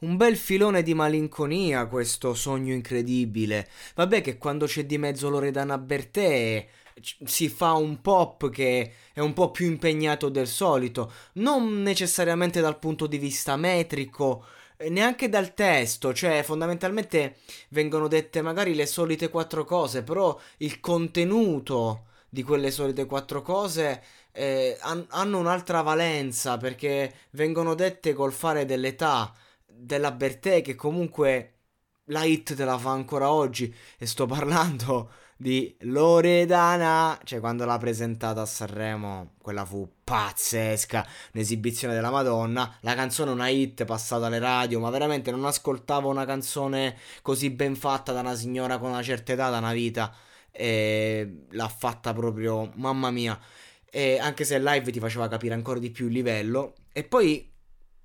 un bel filone di malinconia questo sogno incredibile. Vabbè che quando c'è di mezzo Loredana Bertè si fa un pop che è un po' più impegnato del solito, non necessariamente dal punto di vista metrico, eh, neanche dal testo, cioè fondamentalmente vengono dette magari le solite quattro cose, però il contenuto di quelle solite quattro cose eh, han- hanno un'altra valenza perché vengono dette col fare dell'età della Bertè che comunque la hit te la fa ancora oggi. E sto parlando di Loredana, cioè quando l'ha presentata a Sanremo, quella fu pazzesca, un'esibizione della Madonna, la canzone una hit passata alle radio, ma veramente non ascoltavo una canzone così ben fatta da una signora con una certa età, da una vita, e l'ha fatta proprio, mamma mia, e anche se live ti faceva capire ancora di più il livello, e poi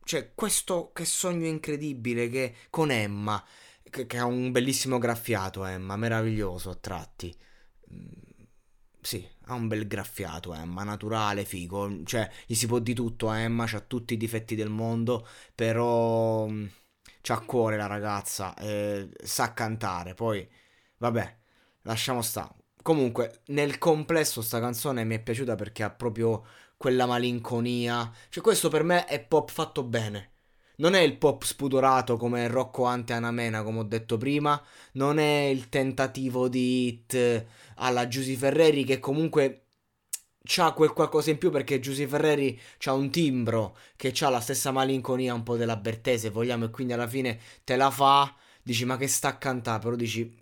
cioè, questo che sogno incredibile che con Emma, che, che ha un bellissimo graffiato Emma, meraviglioso a tratti. Mm, sì, ha un bel graffiato Emma, naturale, figo. Cioè, gli si può di tutto a Emma, ha tutti i difetti del mondo, però mm, c'ha cuore la ragazza, eh, sa cantare. Poi, vabbè, lasciamo stare. Comunque, nel complesso sta canzone mi è piaciuta perché ha proprio quella malinconia. Cioè, questo per me è pop fatto bene. Non è il pop spudorato come Rocco Ante Anamena, come ho detto prima. Non è il tentativo di hit alla Giusy Ferreri, che comunque c'ha quel qualcosa in più perché Giusy Ferreri c'ha un timbro che ha la stessa malinconia un po' della Bertese, vogliamo, e quindi alla fine te la fa. Dici, ma che sta a cantare? Però dici,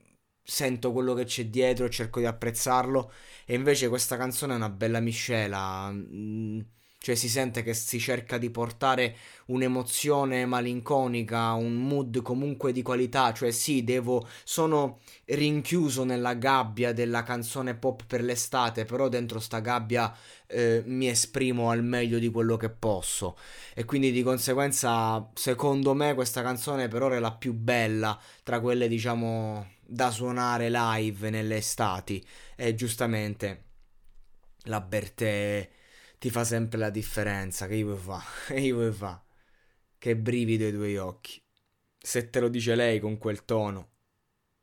sento quello che c'è dietro cerco di apprezzarlo. E invece questa canzone è una bella miscela. Mm, cioè si sente che si cerca di portare un'emozione malinconica, un mood comunque di qualità, cioè sì, devo sono rinchiuso nella gabbia della canzone pop per l'estate, però dentro sta gabbia eh, mi esprimo al meglio di quello che posso e quindi di conseguenza secondo me questa canzone per ora è la più bella tra quelle diciamo da suonare live nelle estati. E giustamente la Bertè ti fa sempre la differenza. Che io vuoi fa? Che io vuoi fa? Che brivido ai tuoi occhi. Se te lo dice lei con quel tono